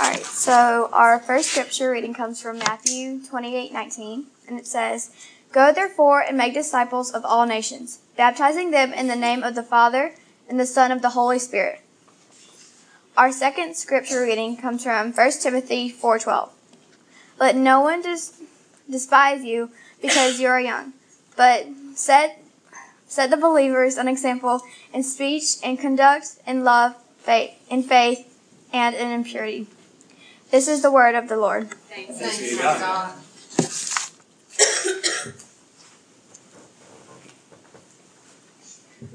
All right, so our first scripture reading comes from Matthew 28 19, and it says, Go therefore and make disciples of all nations, baptizing them in the name of the Father, and the Son, of the Holy Spirit. Our second scripture reading comes from 1 Timothy 4:12. Let no one des- despise you because you are young, but set set the believers an example in speech and conduct, in love, faith, in faith, and in purity. This is the word of the Lord. Thanks, Thanks be God.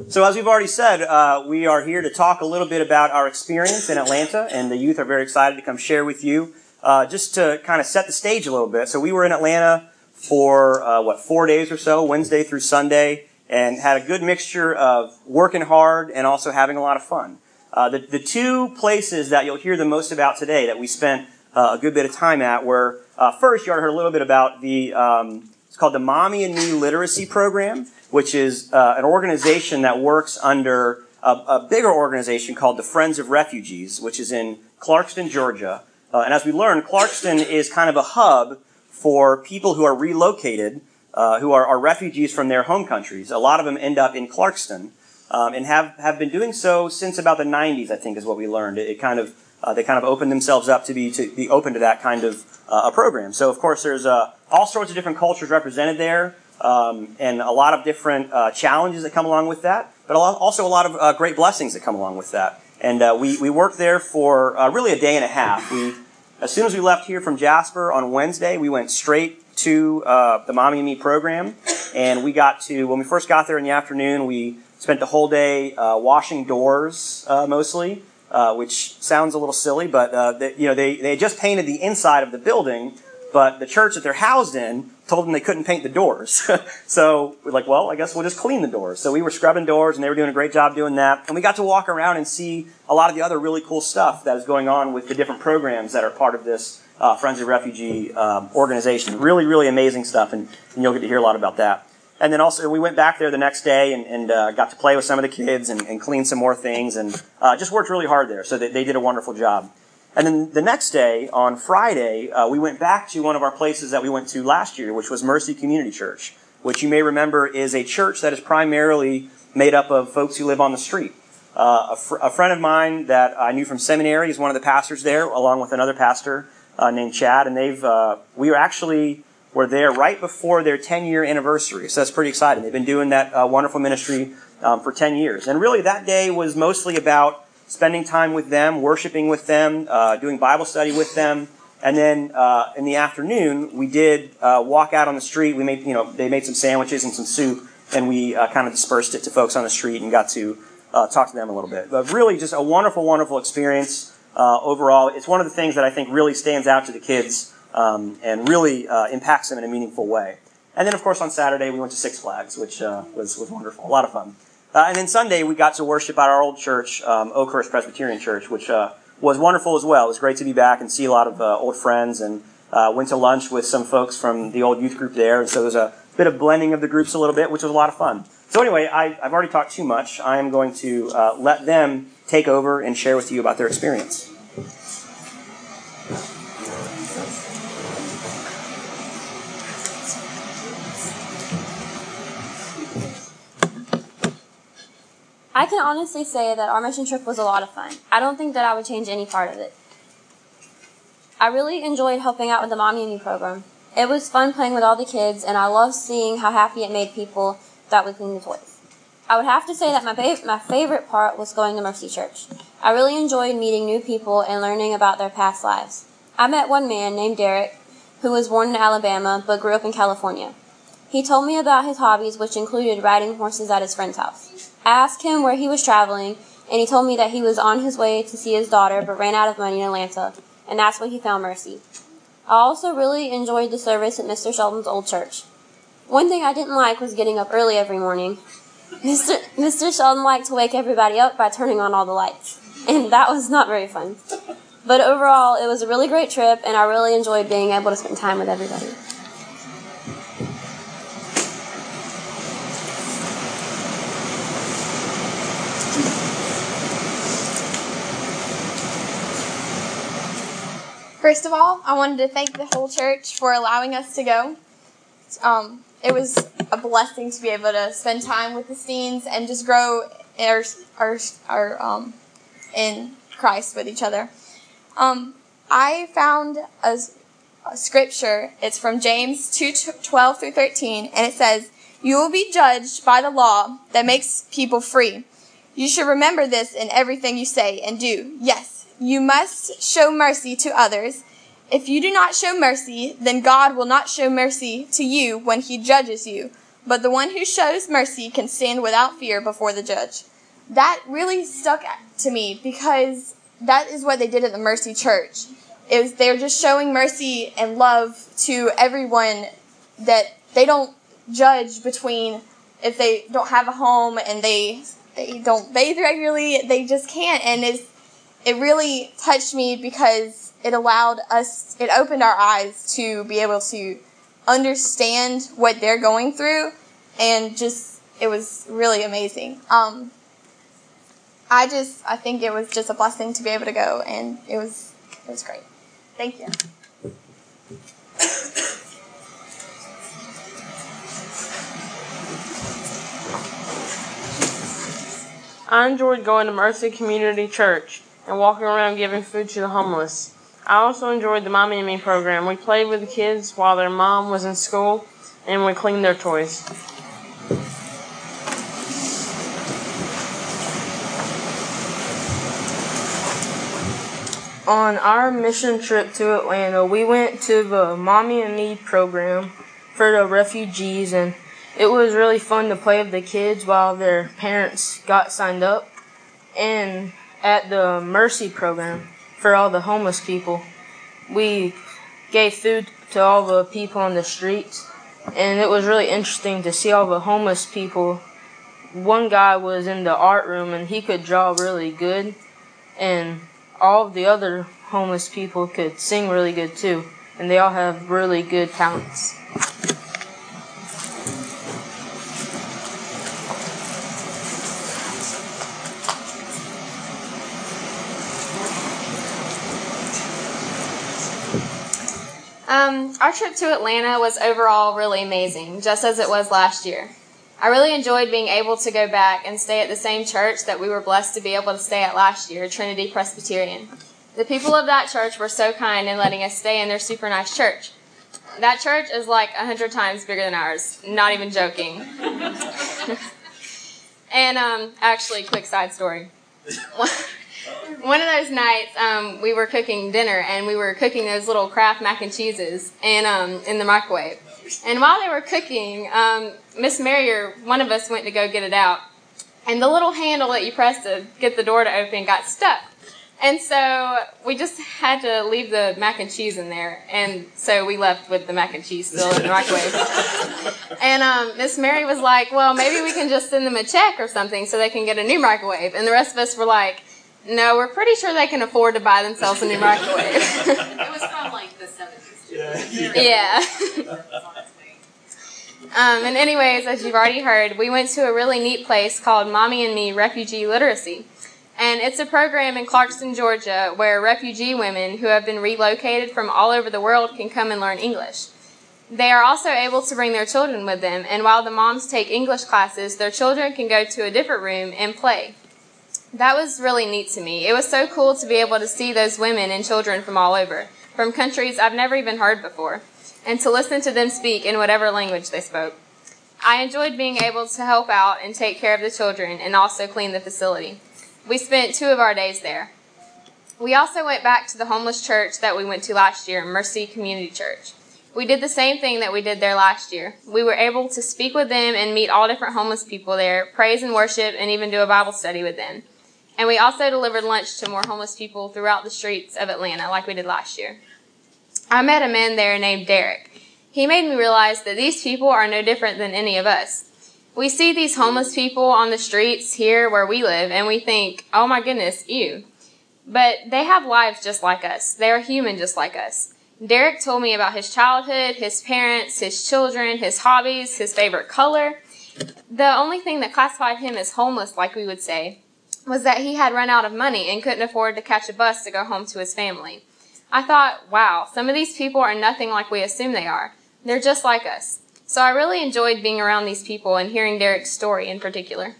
So, as we've already said, uh, we are here to talk a little bit about our experience in Atlanta, and the youth are very excited to come share with you. Uh, just to kind of set the stage a little bit. So, we were in Atlanta for, uh, what, four days or so, Wednesday through Sunday, and had a good mixture of working hard and also having a lot of fun. Uh, the, the two places that you'll hear the most about today that we spent uh, a good bit of time at were uh, first, you already heard a little bit about the, um, it's called the Mommy and Me Literacy Program, which is uh, an organization that works under a, a, bigger organization called the Friends of Refugees, which is in Clarkston, Georgia. Uh, and as we learned, Clarkston is kind of a hub for people who are relocated, uh, who are, are refugees from their home countries. A lot of them end up in Clarkston um, and have, have been doing so since about the 90s, I think is what we learned. It, it kind of, uh, they kind of opened themselves up to be, to be open to that kind of uh, a program. So, of course, there's uh, all sorts of different cultures represented there um, and a lot of different uh, challenges that come along with that, but also a lot of uh, great blessings that come along with that. And uh, we, we worked there for really a day and a half. We, as soon as we left here from Jasper on Wednesday, we went straight to the Mommy and Me program. And we got to, when we first got there in the afternoon, we Spent the whole day uh, washing doors uh, mostly, uh, which sounds a little silly, but uh, they, you know they, they just painted the inside of the building, but the church that they're housed in told them they couldn't paint the doors. so we're like, well, I guess we'll just clean the doors. So we were scrubbing doors, and they were doing a great job doing that. And we got to walk around and see a lot of the other really cool stuff that is going on with the different programs that are part of this uh, Friends of Refugee um, organization. Really, really amazing stuff, and, and you'll get to hear a lot about that. And then also, we went back there the next day and, and uh, got to play with some of the kids and, and clean some more things and uh, just worked really hard there. So they, they, did a wonderful job. And then the next day, on Friday, uh, we went back to one of our places that we went to last year, which was Mercy Community Church, which you may remember is a church that is primarily made up of folks who live on the street. Uh, a, fr- a, friend of mine that I knew from seminary is one of the pastors there, along with another pastor uh, named Chad, and they've uh, we were actually were there right before their 10 year anniversary. So that's pretty exciting. They've been doing that uh, wonderful ministry um, for 10 years. And really, that day was mostly about spending time with them, worshiping with them, uh, doing Bible study with them. And then uh, in the afternoon, we did uh, walk out on the street. We made, you know, they made some sandwiches and some soup, and we uh, kind of dispersed it to folks on the street and got to uh, talk to them a little bit. But really, just a wonderful, wonderful experience overall. It's one of the things that I think really stands out to the kids um, and really uh, impacts them in a meaningful way. And then, of course, on Saturday we went to Six Flags, which uh, was was wonderful, a lot of fun. Uh, and then Sunday we got to worship at our old church, um, Oakhurst Presbyterian Church, which uh, was wonderful as well. It was great to be back and see a lot of uh, old friends, and uh, went to lunch with some folks from the old youth group there. And so there was a bit of blending of the groups a little bit, which was a lot of fun. So anyway, I, have already talked too much. I am going to let them take over and share with you about their experience. I can honestly say that our mission trip was a lot of fun. I don't think that I would change any part of it. I really enjoyed helping out with the Mommy and Me program. It was fun playing with all the kids, and I loved seeing how happy it made people that we cleaned the toys. I would have to say that my, ba- my favorite part was going to Mercy Church. I really enjoyed meeting new people and learning about their past lives. I met one man named Derek who was born in Alabama but grew up in California. He told me about his hobbies, which included riding horses at his friend's house. I asked him where he was traveling, and he told me that he was on his way to see his daughter but ran out of money in Atlanta, and that's where he found Mercy. I also really enjoyed the service at Mr. Sheldon's old church. One thing I didn't like was getting up early every morning. Mr. Mr. Sheldon liked to wake everybody up by turning on all the lights, and that was not very fun. But overall, it was a really great trip, and I really enjoyed being able to spend time with everybody. First of all, I wanted to thank the whole church for allowing us to go. Um, it was a blessing to be able to spend time with the Steens and just grow our, our, our um, in Christ with each other. Um, I found a, a scripture. It's from James 2 12 through 13, and it says, You will be judged by the law that makes people free. You should remember this in everything you say and do. Yes, you must show mercy to others. If you do not show mercy, then God will not show mercy to you when he judges you. But the one who shows mercy can stand without fear before the judge. That really stuck to me because that is what they did at the Mercy Church. It was they're just showing mercy and love to everyone that they don't judge between if they don't have a home and they they don't bathe regularly, they just can't and it's it really touched me because it allowed us it opened our eyes to be able to understand what they're going through and just it was really amazing. Um, I just I think it was just a blessing to be able to go and it was it was great. Thank you. I enjoyed going to Mercy Community Church and walking around giving food to the homeless. I also enjoyed the Mommy and Me program. We played with the kids while their mom was in school and we cleaned their toys. On our mission trip to Atlanta, we went to the Mommy and Me program for the refugees, and it was really fun to play with the kids while their parents got signed up. And at the Mercy program for all the homeless people, we gave food to all the people on the streets, and it was really interesting to see all the homeless people. One guy was in the art room, and he could draw really good, and all the other homeless people could sing really good too, and they all have really good talents. Um, our trip to Atlanta was overall really amazing, just as it was last year. I really enjoyed being able to go back and stay at the same church that we were blessed to be able to stay at last year, Trinity Presbyterian. The people of that church were so kind in letting us stay in their super nice church. That church is like a hundred times bigger than ours. Not even joking. and um, actually, quick side story. One of those nights, um, we were cooking dinner, and we were cooking those little Kraft mac and cheeses, and um, in the microwave. And while they were cooking, um, Miss Mary, one of us went to go get it out, and the little handle that you press to get the door to open got stuck. And so we just had to leave the mac and cheese in there, and so we left with the mac and cheese still in the microwave. and um, Miss Mary was like, "Well, maybe we can just send them a check or something so they can get a new microwave." And the rest of us were like, "No, we're pretty sure they can afford to buy themselves a new microwave." it was from like the seventies. Yeah. yeah. Um, and anyways, as you've already heard, we went to a really neat place called Mommy and Me Refugee Literacy. And it's a program in Clarkston, Georgia, where refugee women who have been relocated from all over the world can come and learn English. They are also able to bring their children with them, and while the moms take English classes, their children can go to a different room and play. That was really neat to me. It was so cool to be able to see those women and children from all over, from countries I've never even heard before and to listen to them speak in whatever language they spoke. I enjoyed being able to help out and take care of the children and also clean the facility. We spent two of our days there. We also went back to the homeless church that we went to last year, Mercy Community Church. We did the same thing that we did there last year. We were able to speak with them and meet all different homeless people there, praise and worship, and even do a Bible study with them. And we also delivered lunch to more homeless people throughout the streets of Atlanta, like we did last year. I met a man there named Derek. He made me realize that these people are no different than any of us. We see these homeless people on the streets here where we live and we think, oh my goodness, you. But they have lives just like us. They are human just like us. Derek told me about his childhood, his parents, his children, his hobbies, his favorite color. The only thing that classified him as homeless, like we would say, was that he had run out of money and couldn't afford to catch a bus to go home to his family. I thought, wow, some of these people are nothing like we assume they are. They're just like us. So I really enjoyed being around these people and hearing Derek's story in particular.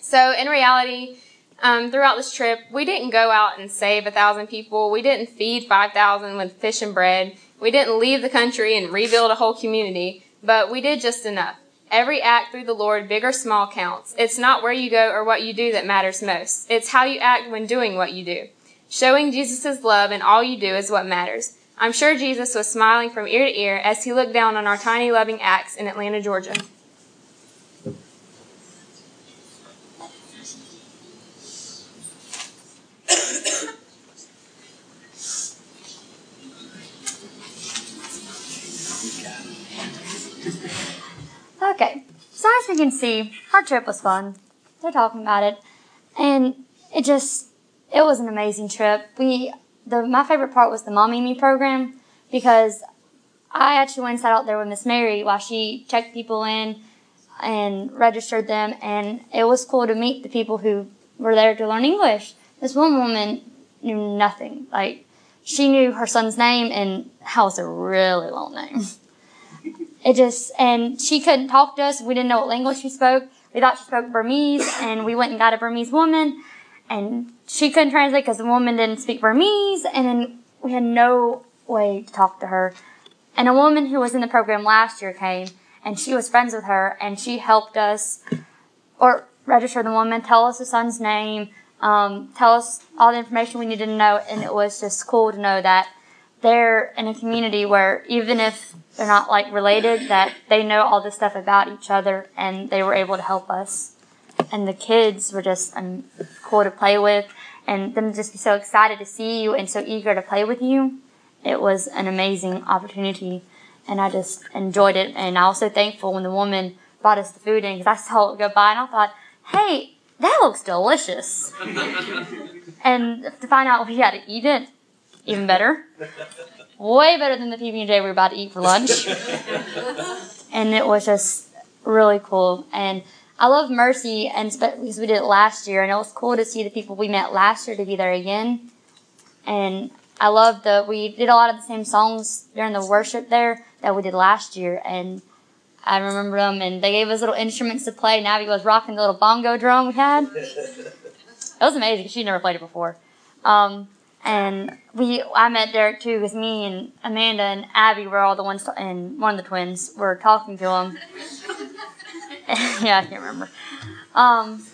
So in reality, um, throughout this trip, we didn't go out and save a thousand people. We didn't feed 5,000 with fish and bread. We didn't leave the country and rebuild a whole community, but we did just enough. Every act through the Lord, big or small, counts. It's not where you go or what you do that matters most. It's how you act when doing what you do. Showing Jesus' love in all you do is what matters. I'm sure Jesus was smiling from ear to ear as he looked down on our tiny loving acts in Atlanta, Georgia. As you can see, our trip was fun. They're talking about it, and it just it was an amazing trip. We the my favorite part was the mommy me program because I actually went and sat out there with Miss Mary while she checked people in and registered them, and it was cool to meet the people who were there to learn English. This one woman knew nothing. Like she knew her son's name, and how was a really long name. It just, and she couldn't talk to us. We didn't know what language she spoke. We thought she spoke Burmese, and we went and got a Burmese woman, and she couldn't translate because the woman didn't speak Burmese, and then we had no way to talk to her. And a woman who was in the program last year came, and she was friends with her, and she helped us, or register the woman, tell us the son's name, um, tell us all the information we needed to know, and it was just cool to know that they're in a community where even if they're not like related, that they know all this stuff about each other and they were able to help us. And the kids were just um, cool to play with and them just be so excited to see you and so eager to play with you. It was an amazing opportunity and I just enjoyed it. And I was so thankful when the woman brought us the food in because I saw it go by and I thought, hey, that looks delicious. and to find out we had to eat it, even better. Way better than the PB and J we were about to eat for lunch. and it was just really cool. And I love Mercy, and because we did it last year, and it was cool to see the people we met last year to be there again. And I love the we did a lot of the same songs during the worship there that we did last year, and I remember them. And they gave us little instruments to play. And Abby was rocking the little bongo drum we had. It was amazing. She never played it before. Um, and we, I met Derek too, because me and Amanda and Abby were all the ones, and one of the twins were talking to him. yeah, I can't remember. Um,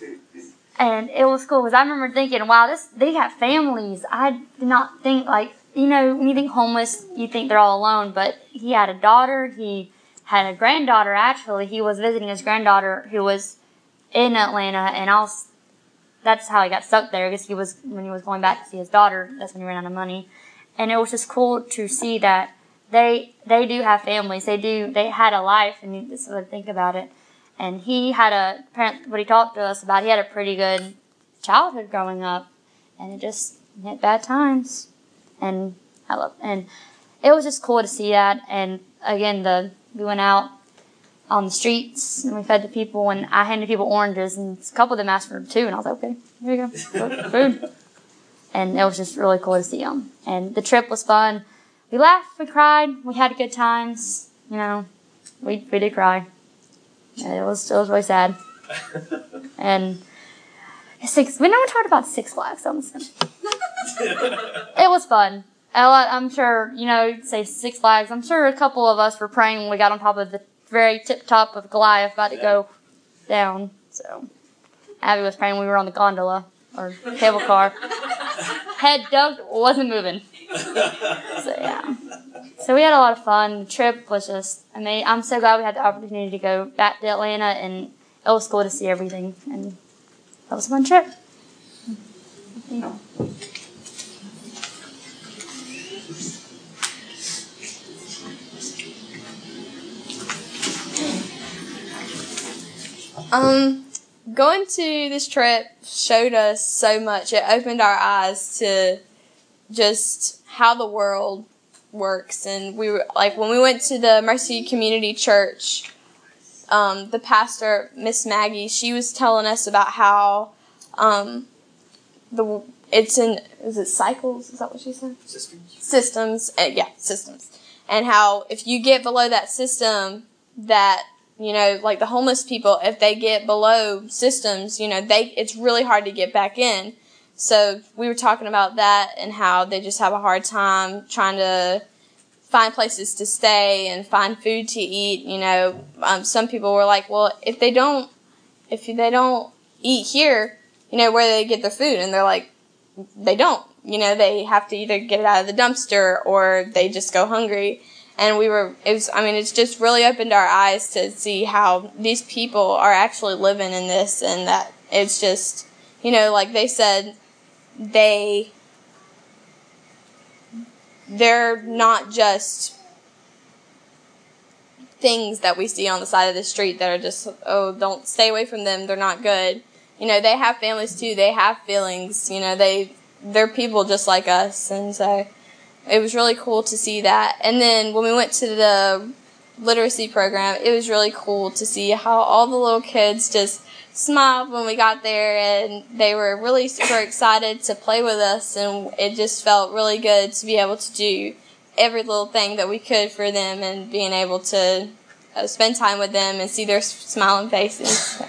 and it was cool because I remember thinking, wow, this they got families. I did not think like you know when you think homeless, you think they're all alone, but he had a daughter. He had a granddaughter. Actually, he was visiting his granddaughter who was in Atlanta, and I was that's how he got stuck there because he was when he was going back to see his daughter. That's when he ran out of money, and it was just cool to see that they they do have families. They do they had a life, and you just of think about it. And he had a parent. what he talked to us about. He had a pretty good childhood growing up, and it just hit bad times. And I love and it was just cool to see that. And again, the we went out on the streets and we fed the people and I handed people oranges and a couple of them asked for two and I was like, okay, here you go, food. And it was just really cool to see them. And the trip was fun. We laughed, we cried, we had good times. You know, we we did cry. And it was it was really sad. and six. We never talked about Six Flags. So it was fun. I'm sure you know. Say Six Flags. I'm sure a couple of us were praying when we got on top of the very tip top of Goliath, about to go down. So Abby was praying we were on the gondola or cable car. Head dug, wasn't moving. So yeah. So we had a lot of fun. The trip was just amazing. I'm so glad we had the opportunity to go back to Atlanta, and it was cool to see everything. And that was a fun trip. Um, going to this trip showed us so much. It opened our eyes to just how the world works. And we were like, when we went to the Mercy Community Church, um, the pastor, Miss Maggie, she was telling us about how um, the it's in is it cycles? Is that what she said? Systems. Systems. Uh, yeah, systems. And how if you get below that system, that you know, like the homeless people, if they get below systems, you know, they it's really hard to get back in. So we were talking about that and how they just have a hard time trying to find places to stay and find food to eat. You know, um, some people were like, well, if they don't, if they don't eat here, you know, where they get their food? And they're like, they don't. You know, they have to either get it out of the dumpster or they just go hungry. And we were, I mean, it's just really opened our eyes to see how these people are actually living in this and that it's just, you know, like they said, they they're not just things that we see on the side of the street that are just oh don't stay away from them they're not good. You know they have families too they have feelings you know they they're people just like us. And so it was really cool to see that and then when we went to the literacy program it was really cool to see how all the little kids just smiled when we got there and they were really super excited to play with us and it just felt really good to be able to do every little thing that we could for them and being able to uh, spend time with them and see their smiling faces.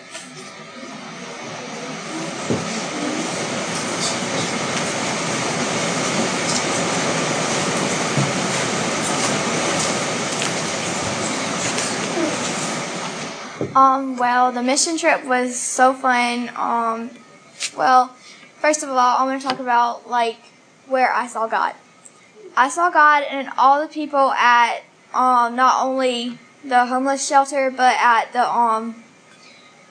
Um, well, the mission trip was so fun. Um, well, first of all, I'm going to talk about like where I saw God. I saw God in all the people at um, not only the homeless shelter, but at the um,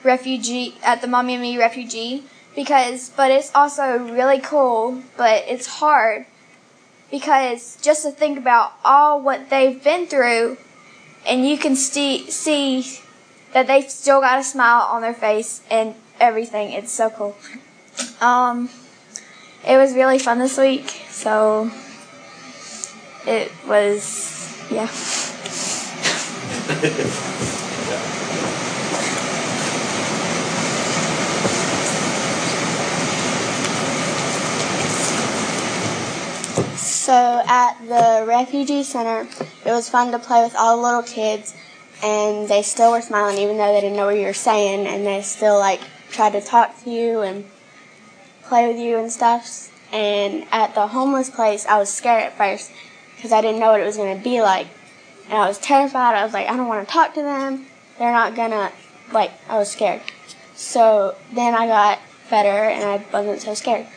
refugee at the Mommy and Me refugee because but it's also really cool, but it's hard because just to think about all what they've been through and you can see see that they still got a smile on their face and everything. It's so cool. Um, it was really fun this week, so it was, yeah. So at the refugee center, it was fun to play with all the little kids and they still were smiling even though they didn't know what you were saying and they still like tried to talk to you and play with you and stuff. And at the homeless place i was scared at first because i didn't know what it was going to be like. And i was terrified. I was like i don't want to talk to them. They're not gonna like i was scared. So then i got better and i wasn't so scared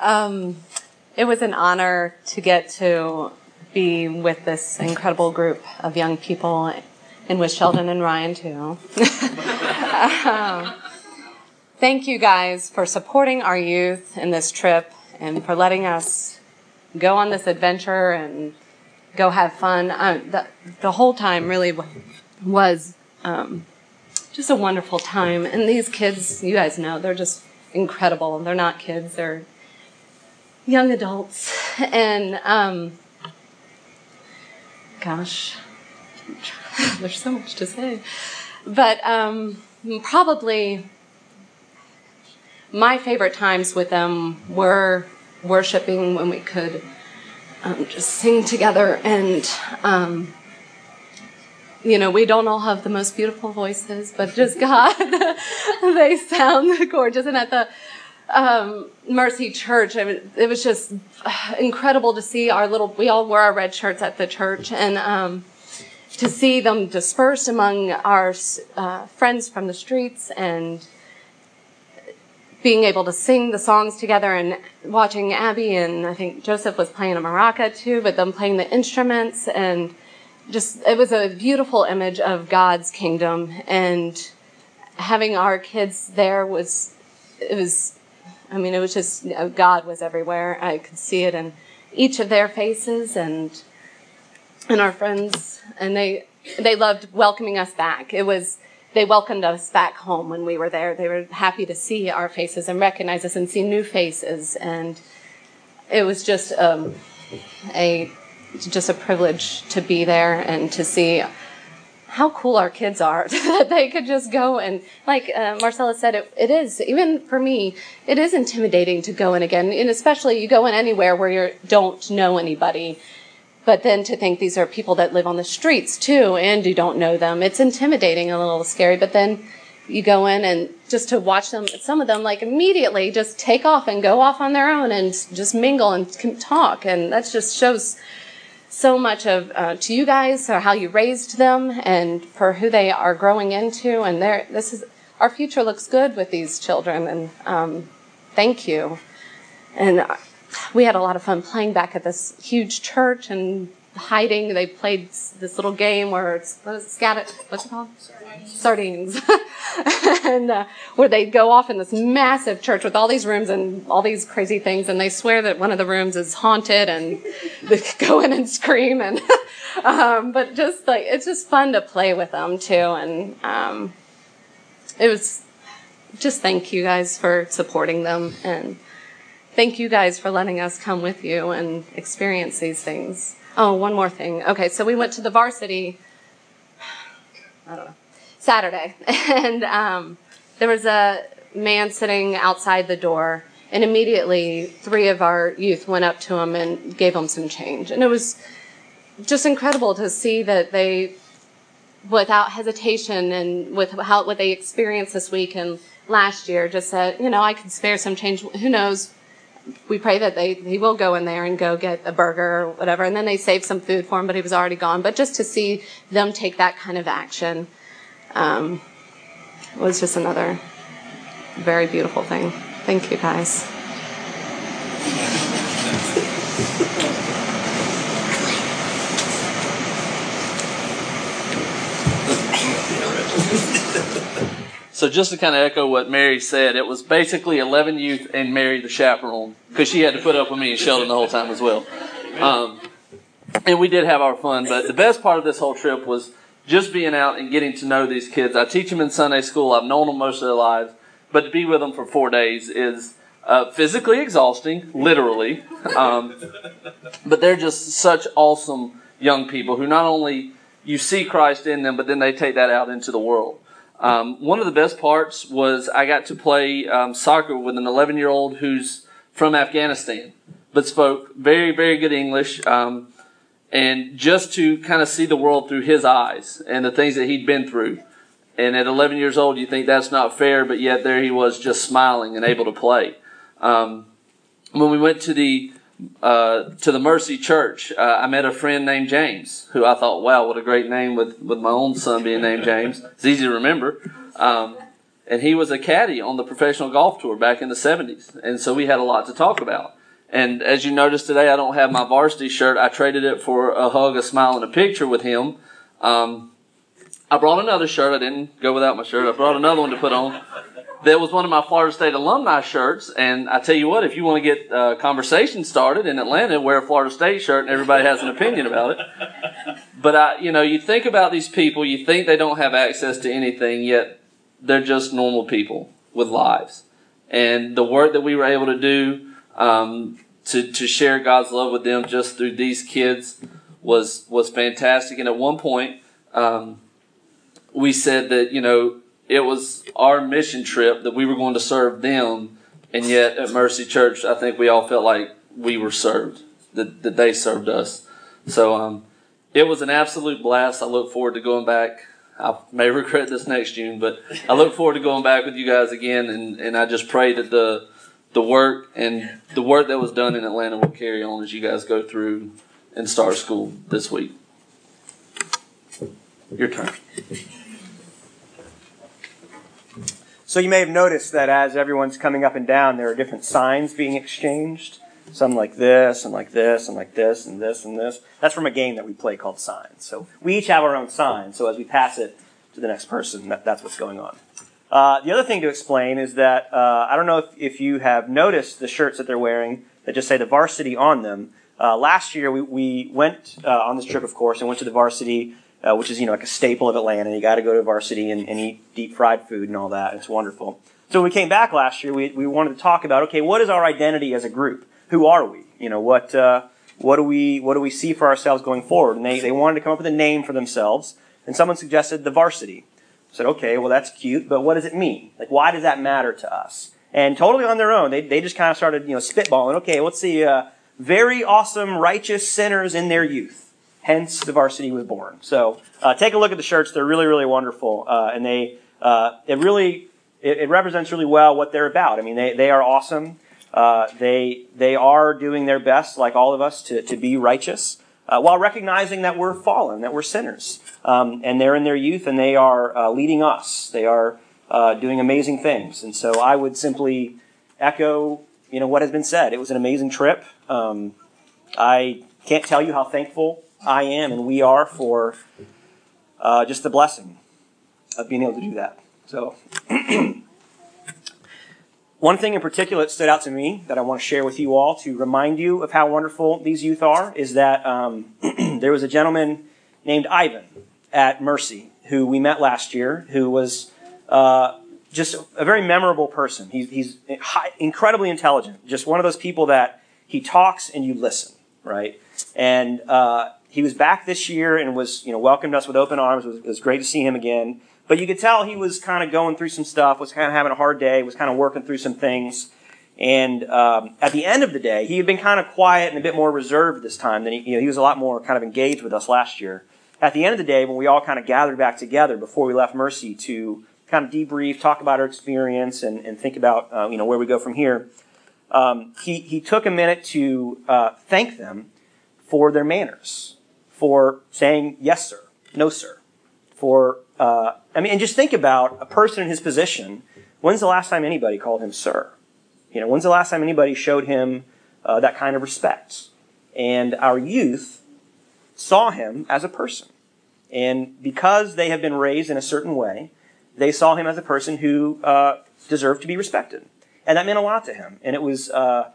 Um, it was an honor to get to be with this incredible group of young people, and with Sheldon and Ryan too. um, thank you guys for supporting our youth in this trip and for letting us go on this adventure and go have fun. Uh, the, the whole time really was um, just a wonderful time. And these kids, you guys know, they're just incredible. They're not kids, they're young adults. And um, gosh, there's so much to say. But um, probably my favorite times with them were worshiping when we could um, just sing together and um, you know we don't all have the most beautiful voices but just god they sound gorgeous and at the um, Mercy Church. I mean, it was just incredible to see our little. We all wore our red shirts at the church, and um, to see them dispersed among our uh, friends from the streets and being able to sing the songs together and watching Abby and I think Joseph was playing a maraca too, but them playing the instruments and just it was a beautiful image of God's kingdom and having our kids there was it was I mean, it was just know, God was everywhere. I could see it in each of their faces and and our friends, and they they loved welcoming us back. It was they welcomed us back home when we were there. They were happy to see our faces and recognize us and see new faces. And it was just um, a just a privilege to be there and to see how cool our kids are that they could just go and like uh, marcella said it, it is even for me it is intimidating to go in again. And especially you go in anywhere where you don't know anybody. But then to think these are people that live on the streets too and you don't know them it's intimidating a little scary. But then you go in and just to watch them some of them like immediately just take off and go off on their own and just mingle and talk. And that just shows so much of uh, to you guys or how you raised them and for who they are growing into and this is our future looks good with these children and um, thank you. And we had a lot of fun playing back at this huge church and hiding. They played this little game where it's what is it, what's it called? Sardines. And uh, where they go off in this massive church with all these rooms and all these crazy things and they swear that one of the rooms is haunted and they go in and scream and um, but just like it's just fun to play with them too and um, it was just thank you guys for supporting them and thank you guys for letting us come with you and experience these things oh one more thing okay so we went to the varsity i don't know Saturday, and um, there was a man sitting outside the door, and immediately three of our youth went up to him and gave him some change, and it was just incredible to see that they, without hesitation and with how what they experienced this week and last year, just said, you know, I could spare some change. Who knows? We pray that they he will go in there and go get a burger or whatever and then they save some food for him but he was already gone but just to see them take that kind of action um, was just another very beautiful thing. Thank you, guys. So just to kind of echo what Mary said, it was basically 11 youth and Mary the chaperone because she had to put up with me and Sheldon the whole time as well. Um, and we did have our fun, but the best part of this whole trip was just being out and getting to know these kids. I teach them in Sunday school. I've known them most of their lives, but to be with them for four days is uh, physically exhausting, literally. Um, but they're just such awesome young people who not only you see Christ in them, but then they take that out into the world. Um, one of the best parts was I got to play um, soccer with an 11 year old who's from Afghanistan, but spoke very, very good English. Um, and just to kind of see the world through his eyes and the things that he'd been through. And at 11 years old, you think that's not fair, but yet there he was just smiling and able to play. Um, when we went to the uh, to the Mercy Church, uh, I met a friend named James, who I thought, wow, what a great name with, with my own son being named James. It's easy to remember. Um, and he was a caddy on the professional golf tour back in the 70s. And so we had a lot to talk about. And as you notice today, I don't have my varsity shirt. I traded it for a hug, a smile, and a picture with him. Um, I brought another shirt. I didn't go without my shirt. I brought another one to put on. That was one of my Florida State alumni shirts. And I tell you what, if you want to get a conversation started in Atlanta, wear a Florida State shirt and everybody has an opinion about it. But I, you know, you think about these people, you think they don't have access to anything, yet they're just normal people with lives. And the work that we were able to do um, to to share God's love with them just through these kids was was fantastic. And at one point, um, we said that you know it was our mission trip that we were going to serve them, and yet at Mercy Church, I think we all felt like we were served that that they served us. So um, it was an absolute blast. I look forward to going back. I may regret this next June, but I look forward to going back with you guys again, and, and I just pray that the the work and the work that was done in Atlanta will carry on as you guys go through and start school this week. Your turn. So you may have noticed that as everyone's coming up and down, there are different signs being exchanged. Some like this, and like this, and like this, and this, and this. That's from a game that we play called Signs. So we each have our own sign. So as we pass it to the next person, that, that's what's going on. Uh, the other thing to explain is that uh, I don't know if, if you have noticed the shirts that they're wearing that just say the varsity on them. Uh, last year we, we went uh, on this trip, of course, and went to the varsity uh, which is you know like a staple of Atlanta. You got to go to varsity and, and eat deep fried food and all that. It's wonderful. So when we came back last year, we, we wanted to talk about okay, what is our identity as a group? Who are we? You know what uh, what do we what do we see for ourselves going forward? And they, they wanted to come up with a name for themselves. And someone suggested the varsity. I said, okay, well that's cute, but what does it mean? Like why does that matter to us? And totally on their own, they, they just kind of started you know spitballing. Okay, let's see, uh, very awesome righteous sinners in their youth. Hence, the varsity was born. So uh, take a look at the shirts; they're really really wonderful, uh, and they uh, it really it, it represents really well what they're about. I mean, they they are awesome. Uh, they they are doing their best, like all of us, to, to be righteous, uh, while recognizing that we're fallen, that we're sinners. Um, and they're in their youth, and they are leading us. They are doing amazing things. And so I would simply echo, you know, what has been said. It was an amazing trip. Um, I can't tell you how thankful I am, and we are for uh, just the blessing of being able to do that. So. One thing in particular that stood out to me that I want to share with you all to remind you of how wonderful these youth are is that um, there was a gentleman named Ivan at Mercy who we met last year who was uh, just a very memorable person. He's, he's high, incredibly intelligent, just one of those people that he talks and you listen, right? And uh, he was back this year and was you know welcomed us with open arms. It was, it was great to see him again. But you could tell he was kind of going through some stuff, was kind of having a hard day, was kind of working through some things. And um, at the end of the day, he had been kind of quiet and a bit more reserved this time than he, you know, he was a lot more kind of engaged with us last year. At the end of the day, when we all kind of gathered back together before we left Mercy to kind of debrief, talk about our experience, and, and think about uh, you know where we go from here, um, he he took a minute to uh, thank them for their manners, for saying yes sir, no sir, for uh, I mean, and just think about a person in his position. When's the last time anybody called him sir? You know, when's the last time anybody showed him uh, that kind of respect? And our youth saw him as a person. And because they have been raised in a certain way, they saw him as a person who uh, deserved to be respected. And that meant a lot to him. And it was, uh,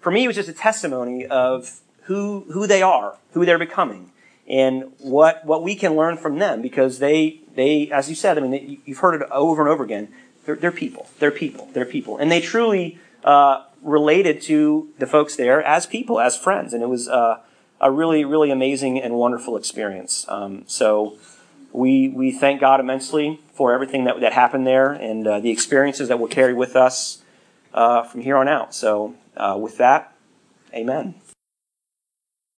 for me, it was just a testimony of who, who they are, who they're becoming, and what, what we can learn from them because they, they, as you said, I mean, you've heard it over and over again. They're, they're people. They're people. They're people. And they truly uh, related to the folks there as people, as friends. And it was uh, a really, really amazing and wonderful experience. Um, so we, we thank God immensely for everything that, that happened there and uh, the experiences that we'll carry with us uh, from here on out. So uh, with that, amen.